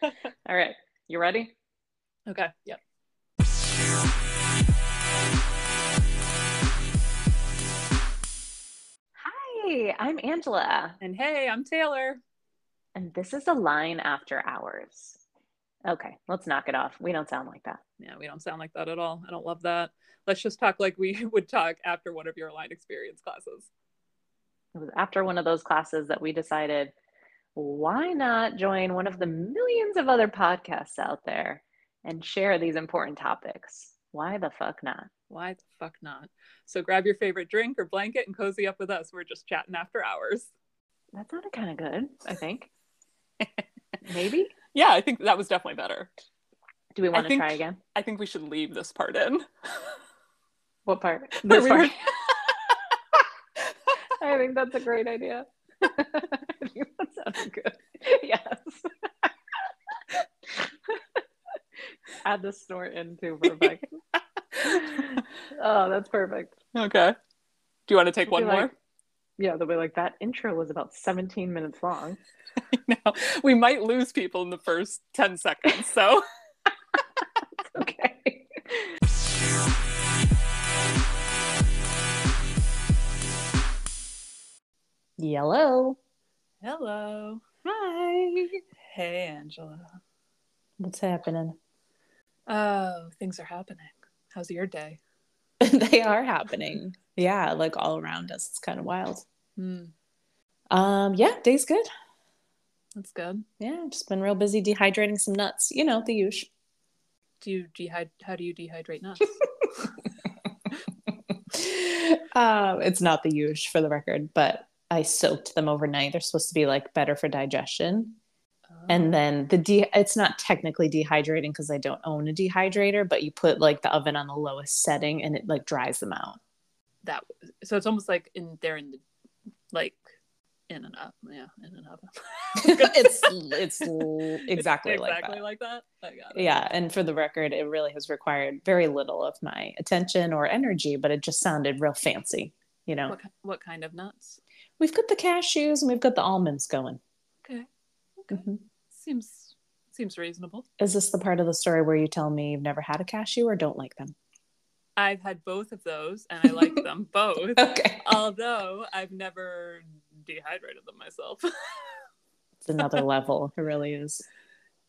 All right. You ready? Okay. Yep. Hi, I'm Angela, And hey, I'm Taylor. and this is a line after hours. Okay, let's knock it off. We don't sound like that. Yeah, we don't sound like that at all. I don't love that. Let's just talk like we would talk after one of your line experience classes. It was after one of those classes that we decided why not join one of the millions of other podcasts out there and share these important topics? Why the fuck not? Why the fuck not? So grab your favorite drink or blanket and cozy up with us. We're just chatting after hours. That sounded kind of good, I think. Maybe? Yeah, I think that was definitely better. Do we I want to think- try again? I think we should leave this part in. What part? This part? I think that's a great idea. I think that sounds good. Yes. Add the snort in too. Perfect. oh, that's perfect. okay. Do you want to take one like- more? Yeah, they'll be like, that intro was about 17 minutes long. no, we might lose people in the first 10 seconds. So Okay. Yellow. hello. Hi. Hey, Angela. What's happening? Oh, things are happening. How's your day? they are happening. Yeah, like all around us. It's kind of wild. Hmm, Um, yeah, day's good. that's good. Yeah, just been real busy dehydrating some nuts. You know, the usual. Do you dehydrate? How do you dehydrate nuts? um, it's not the usual for the record, but I soaked them overnight. They're supposed to be like better for digestion. And oh. then the de it's not technically dehydrating because I don't own a dehydrator, but you put like the oven on the lowest setting and it like dries them out. that so it's almost like in they're in the like in an oven. Yeah, in an oven. it's it's l- exactly, like exactly that. like that. I got it. yeah and for the record it really has required very little of my attention or energy but it just sounded real fancy you know What what kind of nuts? We've got the cashews and we've got the almonds going Okay. Okay. Mhm. Seems seems reasonable. is this the part of the story where you tell me you've never had a cashew or don't like them I've had both of those and I like them both. okay Although I've never dehydrated them myself. it's another level it really is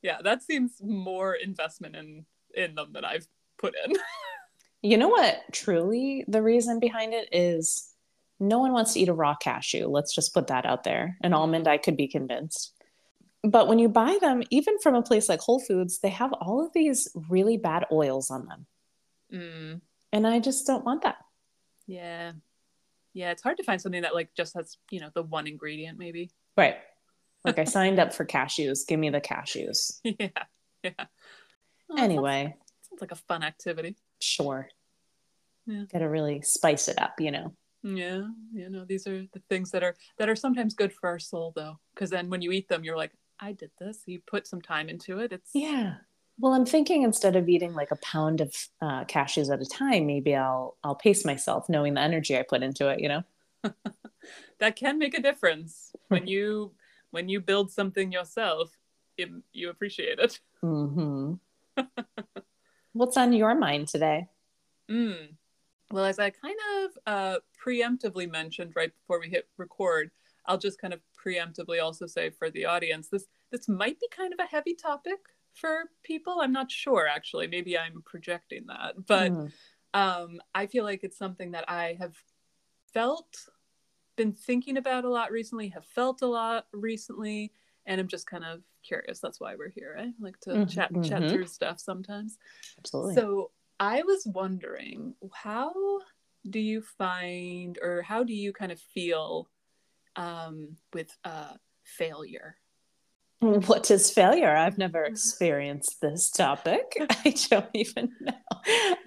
yeah, that seems more investment in in them than I've put in. you know what truly the reason behind it is no one wants to eat a raw cashew let's just put that out there an almond i could be convinced but when you buy them even from a place like whole foods they have all of these really bad oils on them Mm, and i just don't want that yeah. Yeah, it's hard to find something that like just has, you know, the one ingredient maybe. right like i signed up for cashews give me the cashews yeah. Yeah. Oh, that sounds- anyway sounds like a fun activity. sure Yeah. gotta really spice it up you know Yeah, you know, these are the things that are that are sometimes good for our soul though, because then when you eat them, you're like, I did this. You put some time into it. It's yeah well i'm thinking instead of eating like a pound of uh, cashews at a time maybe i'll i'll pace myself knowing the energy i put into it you know that can make a difference when you when you build something yourself. It, you appreciate it. hmm what's on your mind today Mm. Well, as I kind of uh, preemptively mentioned right before we hit record, I'll just kind of preemptively also say for the audience, this this might be kind of a heavy topic for people. I'm not sure actually. Maybe I'm projecting that, but Mm. um, I feel like it's something that I have felt, been thinking about a lot recently, have felt a lot recently, and I'm just kind of curious. That's why we're here. I like to Mhm, chat chat mhm. through stuff sometimes. absolutely So I was wondering, how do you find, or how do you kind of feel um, with uh, failure? What is failure? I've never experienced this topic. I don't even know.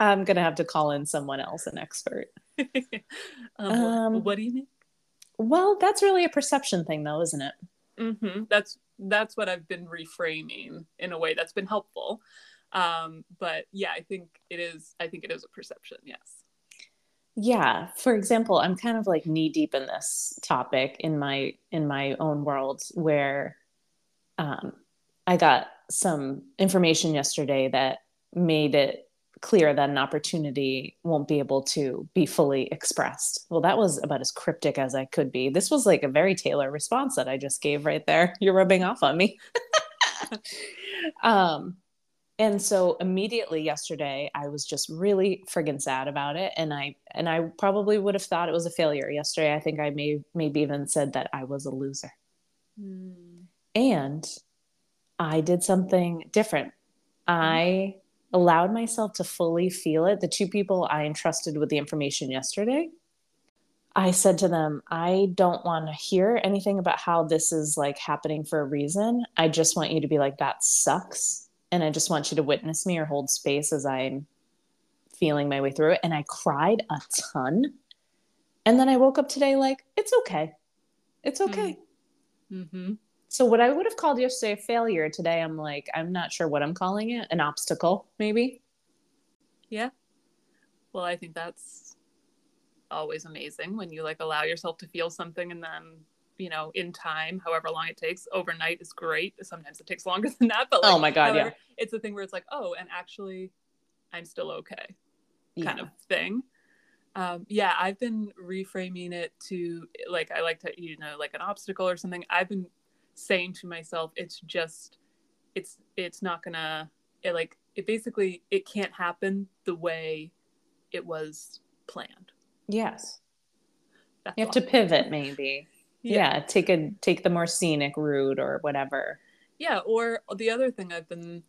I'm going to have to call in someone else, an expert. um, what- Um, what do you mean? Well, that's really a perception thing, though, isn't it? hmm That's that's what I've been reframing in a way that's been helpful. Um, but yeah, I think it is. I think it is a perception. Yes. Yeah. For example, I'm kind of like knee deep in this topic in my in my own world where um, I got some information yesterday that made it clear that an opportunity won't be able to be fully expressed. Well, that was about as cryptic as I could be. This was like a very Taylor response that I just gave right there. You're rubbing off on me. um, and so immediately yesterday i was just really friggin sad about it and i and i probably would have thought it was a failure yesterday. I think i may maybe even said that i was a loser. Mm. and i did something different. I allowed myself to fully feel it. The two people i entrusted with the information yesterday I said to them, I don't want to hear anything about how this is like happening for a reason. I just want you to be like, that sucks and I just want you to witness me or hold space as I'm feeling my way through it. And I cried a ton. And then I woke up today like, it's okay. It's okay. Mm-hmm. So, what I would have called yesterday a failure, today I'm like, I'm not sure what I'm calling it. An obstacle, maybe. Yeah. Well, I think that's always amazing when you like allow yourself to feel something and then you know, in time, however long it takes. Overnight is great. Sometimes it takes longer than that, but like, oh my god, however, yeah, it's a thing where it's like, oh, and actually, I'm still okay, kind of thing. Um, yeah, I've been reframing it to like I like to you know like an obstacle or something. I've been saying to myself, it's just, it's it's not gonna it like it basically it can't happen the way it was planned. Yes. That's you have to pivot maybe yeah. yeah take a take the more scenic route or whatever yeah or the other thing i've been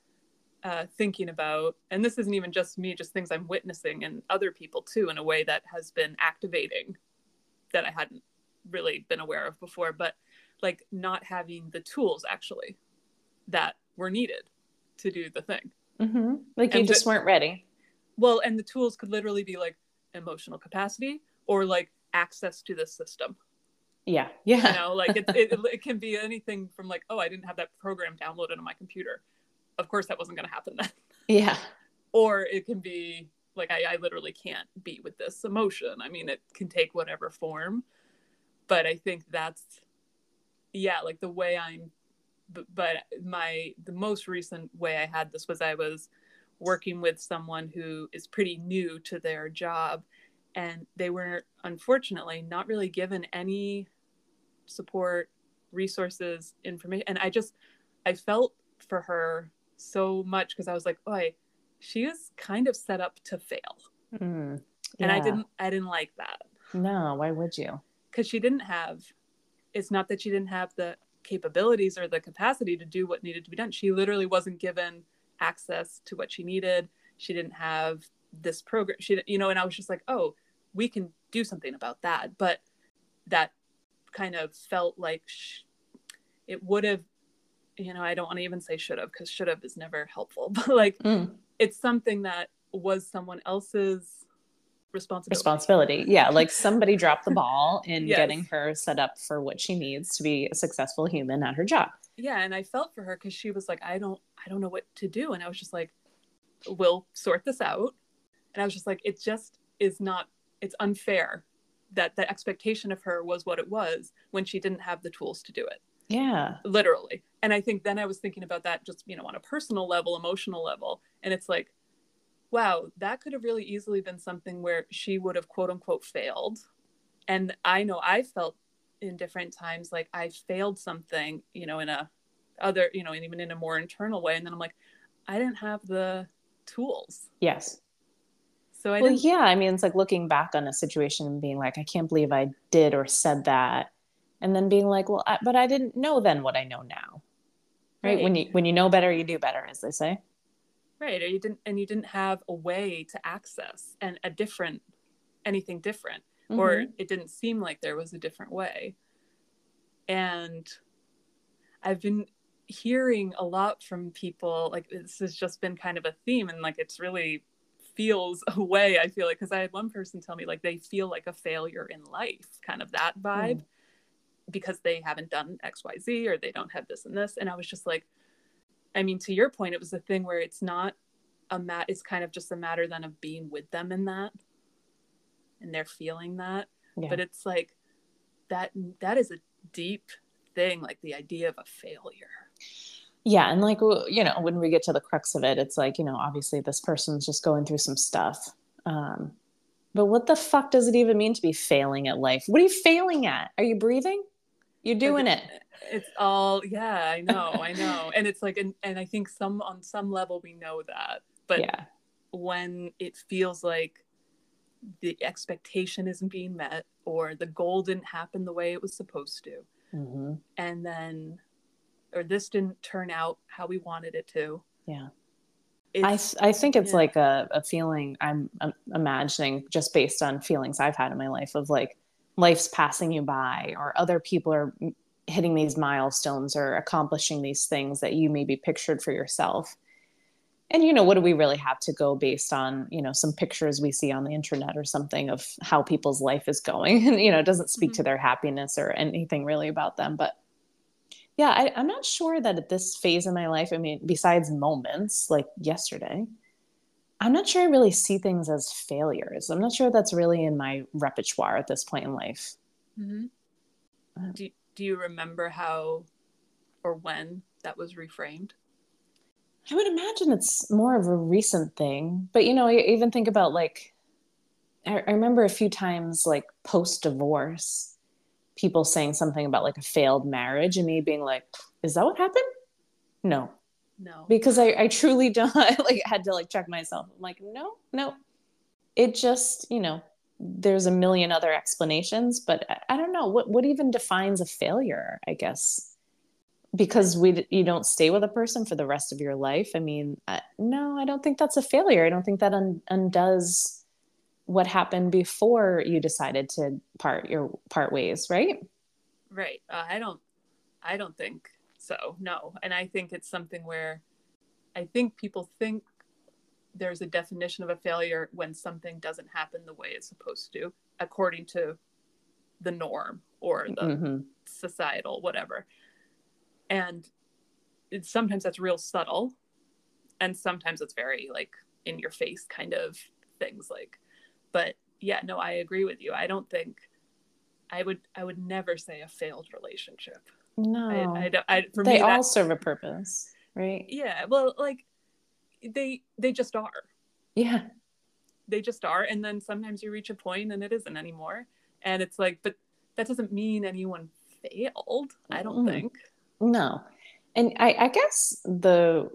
uh, thinking about and this isn't even just me just things i'm witnessing and other people too in a way that has been activating that i hadn't really been aware of before but like not having the tools actually that were needed to do the thing mm-hmm. like and you just the, weren't ready well and the tools could literally be like emotional capacity or like access to the system yeah. Yeah. You know, like it, it, it can be anything from like, oh, I didn't have that program downloaded on my computer. Of course, that wasn't going to happen then. Yeah. Or it can be like, I, I literally can't be with this emotion. I mean, it can take whatever form. But I think that's, yeah, like the way I'm, but my, the most recent way I had this was I was working with someone who is pretty new to their job and they were unfortunately not really given any support, resources, information. And I just, I felt for her so much because I was like, oh, she is kind of set up to fail. Mm, yeah. And I didn't, I didn't like that. No, why would you? Because she didn't have, it's not that she didn't have the capabilities or the capacity to do what needed to be done. She literally wasn't given access to what she needed. She didn't have this program. She, you know, and I was just like, oh, we can do something about that. But that kind of felt like sh- it would have you know i don't want to even say should have because should have is never helpful but like mm. it's something that was someone else's responsibility responsibility yeah like somebody dropped the ball in yes. getting her set up for what she needs to be a successful human at her job yeah and i felt for her because she was like i don't i don't know what to do and i was just like we'll sort this out and i was just like it just is not it's unfair that the expectation of her was what it was when she didn't have the tools to do it. Yeah. Literally. And i think then i was thinking about that just you know on a personal level emotional level. And it's like wow that could have really easily been something where she would have quote unquote failed. And i know i felt in different times like i failed something you know in a other you know and even in a more internal way. And then i'm like i didn't have the tools. Yes so I well, yeah, I mean, it's like looking back on a situation and being like, I can't believe I did or said that, and then being like, well, I, but I didn't know then what I know now, right? right? When you when you know better, you do better, as they say. Right, or you didn't, and you didn't have a way to access and a different anything different, mm-hmm. or it didn't seem like there was a different way. And I've been hearing a lot from people like this has just been kind of a theme and like it's really feels a way i feel like because i had one person tell me like they feel like a failure in life kind of that vibe mm. because they haven't done xyz or they don't have this and this and i was just like i mean to your point it was a thing where it's not a mat it's kind of just a matter then of being with them in that and they're feeling that yeah. but it's like that that is a deep thing like the idea of a failure yeah and like you know when we get to the crux of it it's like you know obviously this person's just going through some stuff um but what the fuck does it even mean to be failing at life? What are you failing at? Are you breathing? You're doing it. it's all yeah i know i know and it's like and, and i think some on some level we know that but yeah. when it feels like the expectation isn't being met or the goal didn't happen the way it was supposed to mm-hmm. and then or this didn't turn out how we wanted it to yeah I, I think it's yeah. like a, a feeling I'm, I'm imagining just based on feelings I've had in my life of like life's passing you by or other people are hitting these milestones or accomplishing these things that you maybe pictured for yourself and you know what do we really have to go based on you know some pictures we see on the internet or something of how people's life is going and you know it doesn't speak mm-hmm. to their happiness or anything really about them but yeah I, i'm not sure that at this phase in my life i mean besides moments like yesterday i'm not sure i really see things as failures i'm not sure that's really in my repertoire at this point in life mm-hmm. uh, do, do you remember how or when that was reframed I would imagine it's more of a recent thing. But, you know, I even think about like, I, I remember a few times, like post divorce, people saying something about like a failed marriage and me being like, is that what happened? No. No. Because I, I truly don't, I like had to like check myself. I'm like, no, no. It just, you know, there's a million other explanations, but I, I don't know what, what even defines a failure, I guess because we you don't stay with a person for the rest of your life i mean I, no i don't think that's a failure i don't think that un, undoes what happened before you decided to part your part ways right? Right. Uh, i don't i don't think so no. And i think it's something where i think people think there's a definition of a failure when something doesn't happen the way it's supposed to according to the norm or the mm-hmm. societal whatever. And it, sometimes that's real subtle and sometimes it's very like in your face kind of things like but yeah no i agree with you. I don't think i would i would never say a failed relationship. No. I, I don't I, for they me, all serve a purpose right? Yeah well like they they just are. Yeah. They just are and then sometimes you reach a point and it isn't anymore and it's like but that doesn't mean anyone failed i don't mm. think. No. And I, I guess the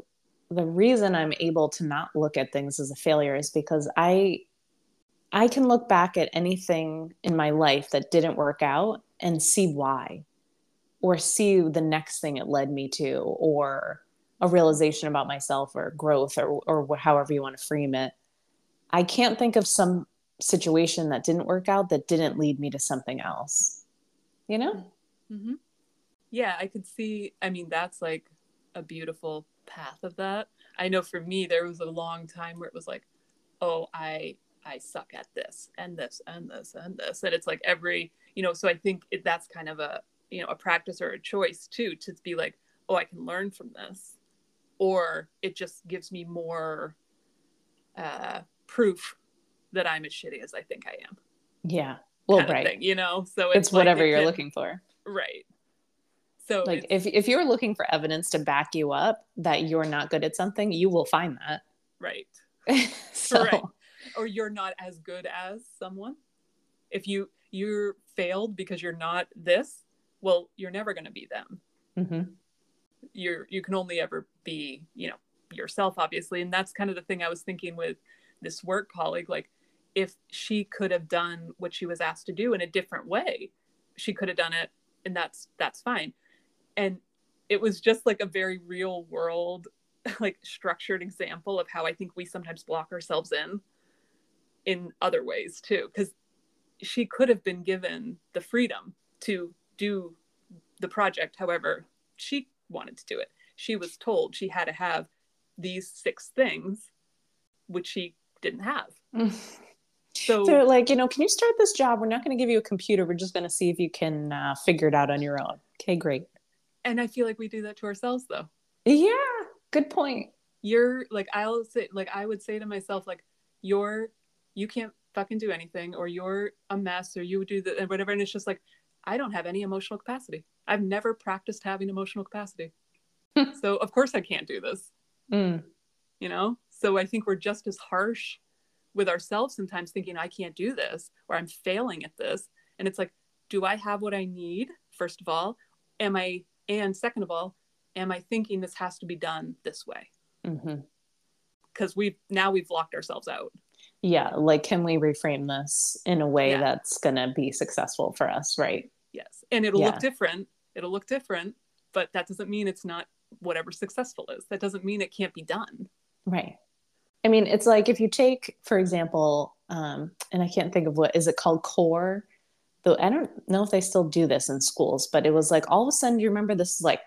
the reason I'm able to not look at things as a failure is because I I can look back at anything in my life that didn't work out and see why or see the next thing it led me to or a realization about myself or growth or or however you want to frame it. I can't think of some situation that didn't work out that didn't lead me to something else. You know? Mm-hmm yeah i could see i mean that's like a beautiful path of that i know for me there was a long time where it was like oh i i suck at this and this and this and this. And it's like every you know so i think it, that's kind of a you know a practice or a choice too to be like oh i can learn from this. Or it just gives me more uh proof that i'm as shitty as i think i am. Yeah. Well right. thing, you know? So it's, it's whatever it you're can, looking for. Right. So like if if you're looking for evidence to back you up that you're not good at something, you will find that. Right. so right. Or you're not as good as someone. If you you're failed because you're not this, well, you're never going to be them. Mm-hmm. You're you can only ever be, you know, yourself obviously, and that's kind of the thing I was thinking with this work colleague like if she could have done what she was asked to do in a different way, she could have done it and that's that's fine and it was just like a very real world like structured example of how i think we sometimes block ourselves in in other ways too because she could have been given the freedom to do the project however she wanted to do it. She was told she had to have these six things which she didn't have. So they're like you know can you start this job? We're not going to give you a computer. We're just going to see if you can uh, figure it out on your own. Okay great. And I feel like we do that to ourselves though. Yeah, good point. You're like I'll say like I would say to myself like you're you can't fucking do anything or you're a mess or you do the and whatever and it's just like I don't have any emotional capacity. I've never practiced having emotional capacity. so of course I can't do this. Mm. You know? So I think we're just as harsh with ourselves sometimes thinking I can't do this or I'm failing at this. And it's like, do I have what I need? First of all, am I and second of all, am I thinking this has to be done this way? hmm Because we've now we've locked ourselves out. Yeah, like can we reframe this in a way Yeah. that's gonna be successful for us, right? Yes. And it'll Yeah. look different. It'll look different, but that doesn't mean it's not whatever successful is. That doesn't mean it can't be done. Right. I mean, it's like if you take, for example, um, and I can't think of what is it called core. Though I don't know if they still do this in schools, but it was like all of a sudden, you remember this is like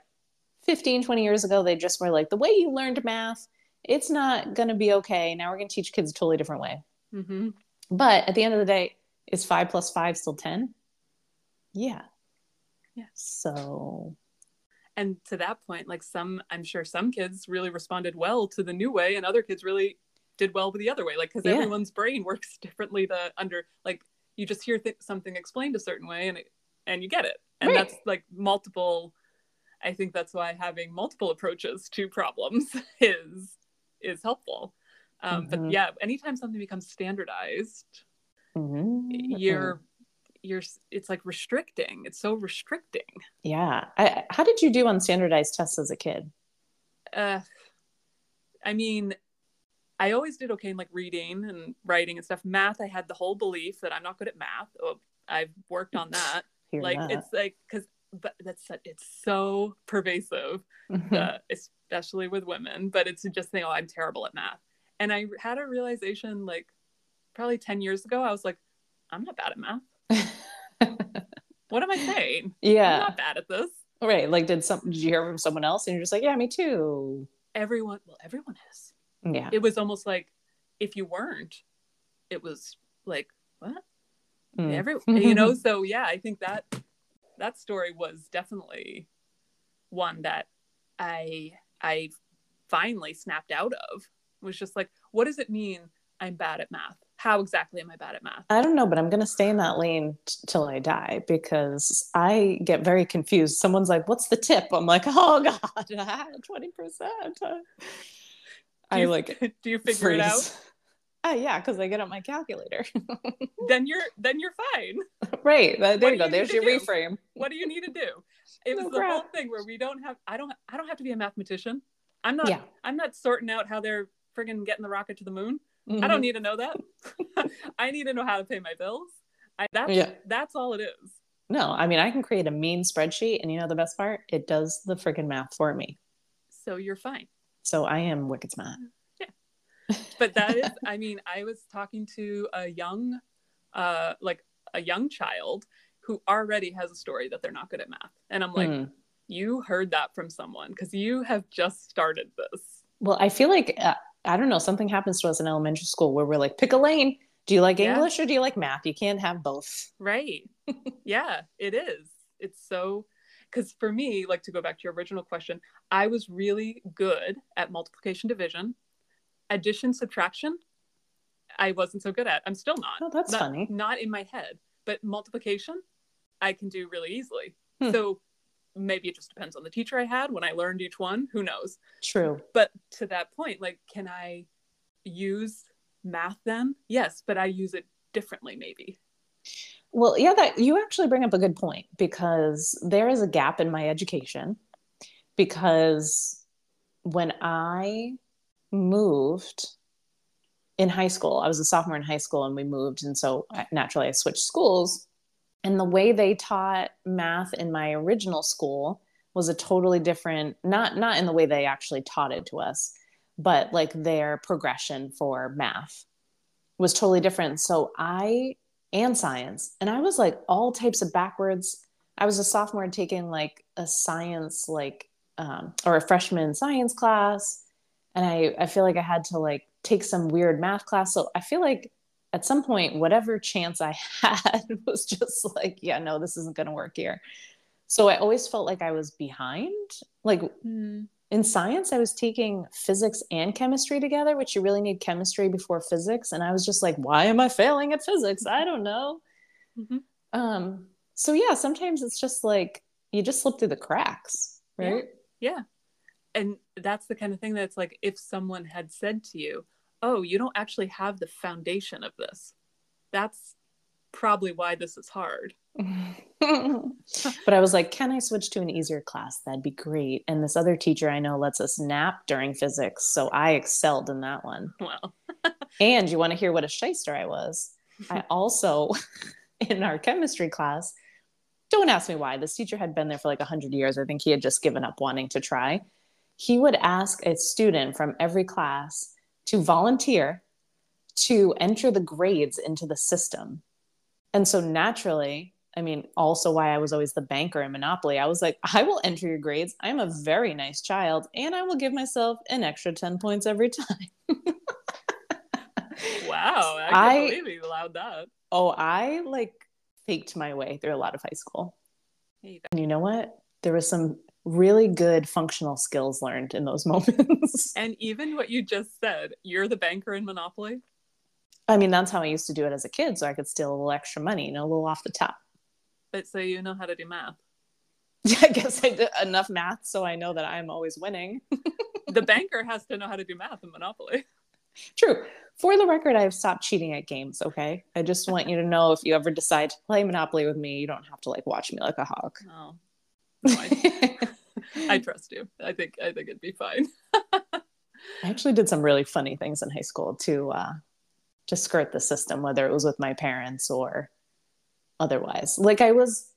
15, 20 years ago, they just were like, the way you learned math, it's not going to be okay. Now we're going to teach kids a totally different way. hmm But at the end of the day, is five plus five still 10? Yeah. Yeah. So, And to that point, like some, I'm sure some kids really responded well to the new way, and other kids really did well with the other way. Like, because Yeah. everyone's brain works differently to under, like, you just hear th- something explained a certain way and it, and you get it. And Right. that's like multiple. I think that's why having multiple approaches to problems is is helpful. Um, Mhm. But yeah, anytime something becomes standardized, mhm. you're you're it's like restricting. It's so restricting. yeah. I, how did you do on standardized tests as a kid? uh i mean i always did okay in like reading and writing and stuff math i had the whole belief that i'm not good at math oh, i've worked on that Hear like that. it's like because but that's it's so pervasive Mhm. uh, especially with women but it's just saying oh i'm terrible at math and i had a realization like probably 10 years ago i was like i'm not bad at math what am i saying Yeah. i'm not bad at this Right. Like, did some, did you hear from someone else? And you're just like, yeah, me too. everyone well everyone is Yeah. it was almost like if you weren't it was like what Mm. every you know so yeah i think that that story was definitely one that i i finally snapped out of It was just like what does it mean i'm bad at math how exactly am i bad at math I don't know, but I'm going to stay in that lane t- till I die because I get very confused. Someone's like, what's the tip? I'm like, oh God, 20%. I you, like do you figure it out freeze. Uh, yeah, because I get out my calculator. then you're then you're fine right. There do you go. There's your do? reframe. What do you need to do it was No the whole thing where we don't have i don't i don't have to be a mathematician i'm not Yeah. i'm not sorting out how they're friggin' getting the rocket to the moon I Mhm. don't need to know that. I need to know how to pay my bills. I, that's Yeah. that's all it is. No, I mean, I can create a mean spreadsheet, and you know the best part? It does the freaking math for me. So you're fine. So I am wicked smart. But that is, I mean, I was talking to a young, uh, like a young child who already has a story that they're not good at math, and I'm like, Hmm. you heard that from someone because you have just started this. Well, I feel like uh, I don't know. Something happens to us in elementary school where we're like, pick a lane. Do you like Yeah. English or do you like math? You can't have both. Right. yeah, it is. It's so because for me, like to go back to your original question, I was really good at multiplication division. Addition, subtraction, I wasn't so good at. I'm still not. Oh, that's not, funny. Not in my head. But multiplication, I can do really easily. Hmm. So maybe it just depends on the teacher I had when I learned each one. Who knows? True. But to that point, like, can I use math then? Yes, but I use it differently, maybe. Well, yeah, that you actually bring up a good point because there is a gap in my education because when I moved in high school, I was a sophomore in high school and we moved and so I- naturally I switched schools and the way they taught math in my original school was a totally different not not in the way they actually taught it to us, but like their progression for math was totally different. So I and science. And I was like all types of backwards. I was a sophomore taking like a science like um, or a freshman science class, and I I feel like I had to like take some weird math class. So I feel like at some point, whatever chance I had was just like, yeah, no, this isn't going to work here. So I always felt like I was behind. Like in science, I was taking physics and chemistry together, which you really need chemistry before physics. And I was just like, why am I failing at physics? I don't know. Mhm. Um, so yeah, sometimes it's just like you just slip through the cracks, right? Yeah. and that's the kind of thing that's like if someone had said to you, "Oh, you don't actually have the foundation of this." That's probably why this is hard. but I was like, can I switch to an easier class? That'd be great. And this other teacher I know lets us nap during physics. So I excelled in that one. Wow. and you want to hear what a shyster I was? I also, in our chemistry class, don't ask me why. This teacher had been there for like 100 years. I think he had just given up wanting to try. He would ask a student from every class to volunteer to enter the grades into the system. And so naturally, I mean, also why I was always the banker in Monopoly. I was like, I will enter your grades. I'm a very nice child, and I will give myself an extra 10 points every time. wow. I can't I, believe you allowed that. Oh, I like faked my way through a lot of high school. You and you know what? There was some really good functional skills learned in those moments. and even what you just said, you're the banker in Monopoly. I mean, that's how I used to do it as a kid, so I could steal a little extra money, you know, a little off the top. But so you know how to do math. Yeah, I guess I did enough math so I know that I'm always winning. the banker has to know how to do math in Monopoly. True. For the record, I've stopped cheating at games, okay? I just want you to know if you ever decide to play Monopoly with me, you don't have to like watch me like a hawk. Oh. No, I, I trust you. I think I think it'd be fine. I actually did some really funny things in high school to uh to skirt the system, whether it was with my parents or otherwise. Like I was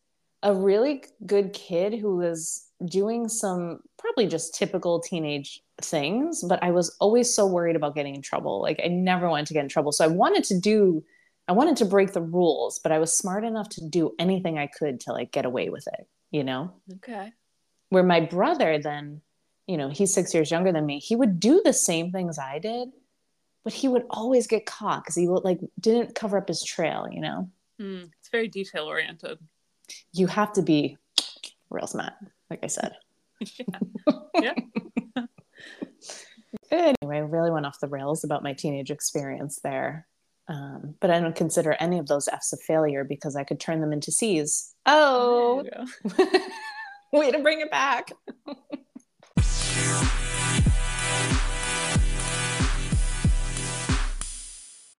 a really good kid who was doing some probably just typical teenage things, but I was always so worried about getting in trouble. Like I never wanted to get in trouble. So I wanted to do I wanted to break the rules, but I was smart enough to do anything I could to like get away with it, you know? Okay. Where my brother then, you know, he's 6 years younger than me. He would do the same things I did, but he would always get caught cuz he would like didn't cover up his trail, you know? Mm, it's very detail oriented. You have to be real smart, like I said. yeah. yeah. anyway, I really went off the rails about my teenage experience there. Um, but I don't consider any of those F's a failure because I could turn them into C's. Oh, Way to bring it back.